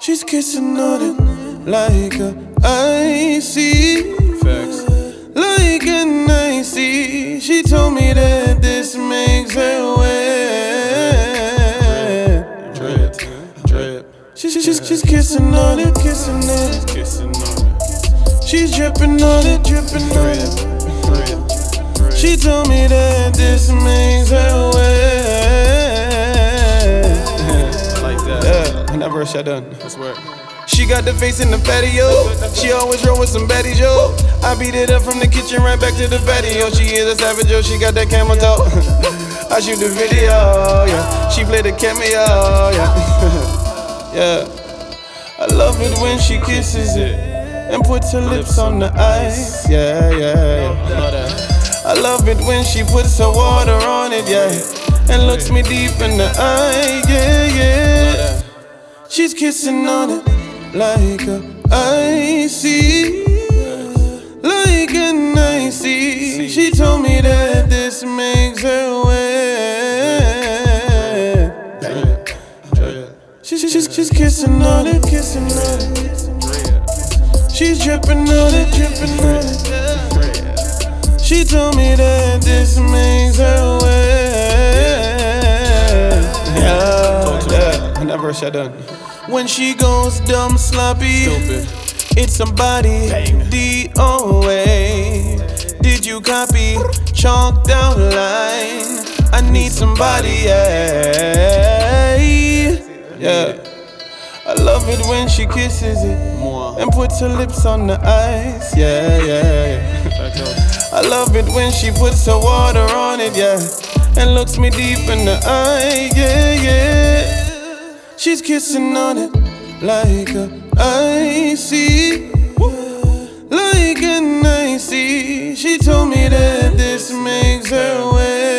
She's kissing on it like a icy, Facts. like an icy. She told me that this makes her wet. Drip. Drip. She's, she's, she's kissing on it, kissing on it. Kissing on it. She's dripping on it, dripping on it. Drip. Drip. She told me that this Verse I done. That's. She got the face in the patio. She always roll with some baddies, yo. I beat it up from the kitchen right back to the patio. She is a savage, yo. She got that camel toe. I shoot the video, yeah. She play the cameo, yeah. yeah. I love it when she kisses it and puts her lips on the ice. Yeah, yeah, yeah. I love it when she puts her water on it, yeah. And looks me deep in the eye, yeah, yeah. She's kissing on it like a icy, like an icy. She told me that this makes her wet. She's, she's, she's kissing on it, kissing on it. She's dripping on it, dripping on it. She told me that this makes her wet. Yeah, yeah. And that verse I done. When she goes dumb sloppy, Stupid. it's somebody DOA. Did you copy? Chalked out line. I need somebody, yeah. Yeah. I love it when she kisses it and puts her lips on the ice, yeah, yeah, yeah. I love it when she puts her water on it, yeah. And looks me deep in the eye, yeah, yeah. She's kissing on it like a icy, like an icy. She told me that this makes her wet.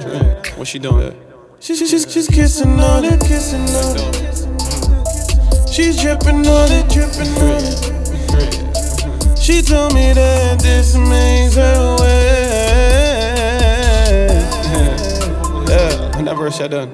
Drip. What she doing? She's, she's, she's kissing on it, kissing on it. She's dripping on it, dripping on it. She told me that this makes her wet. Yeah, and that verse I done.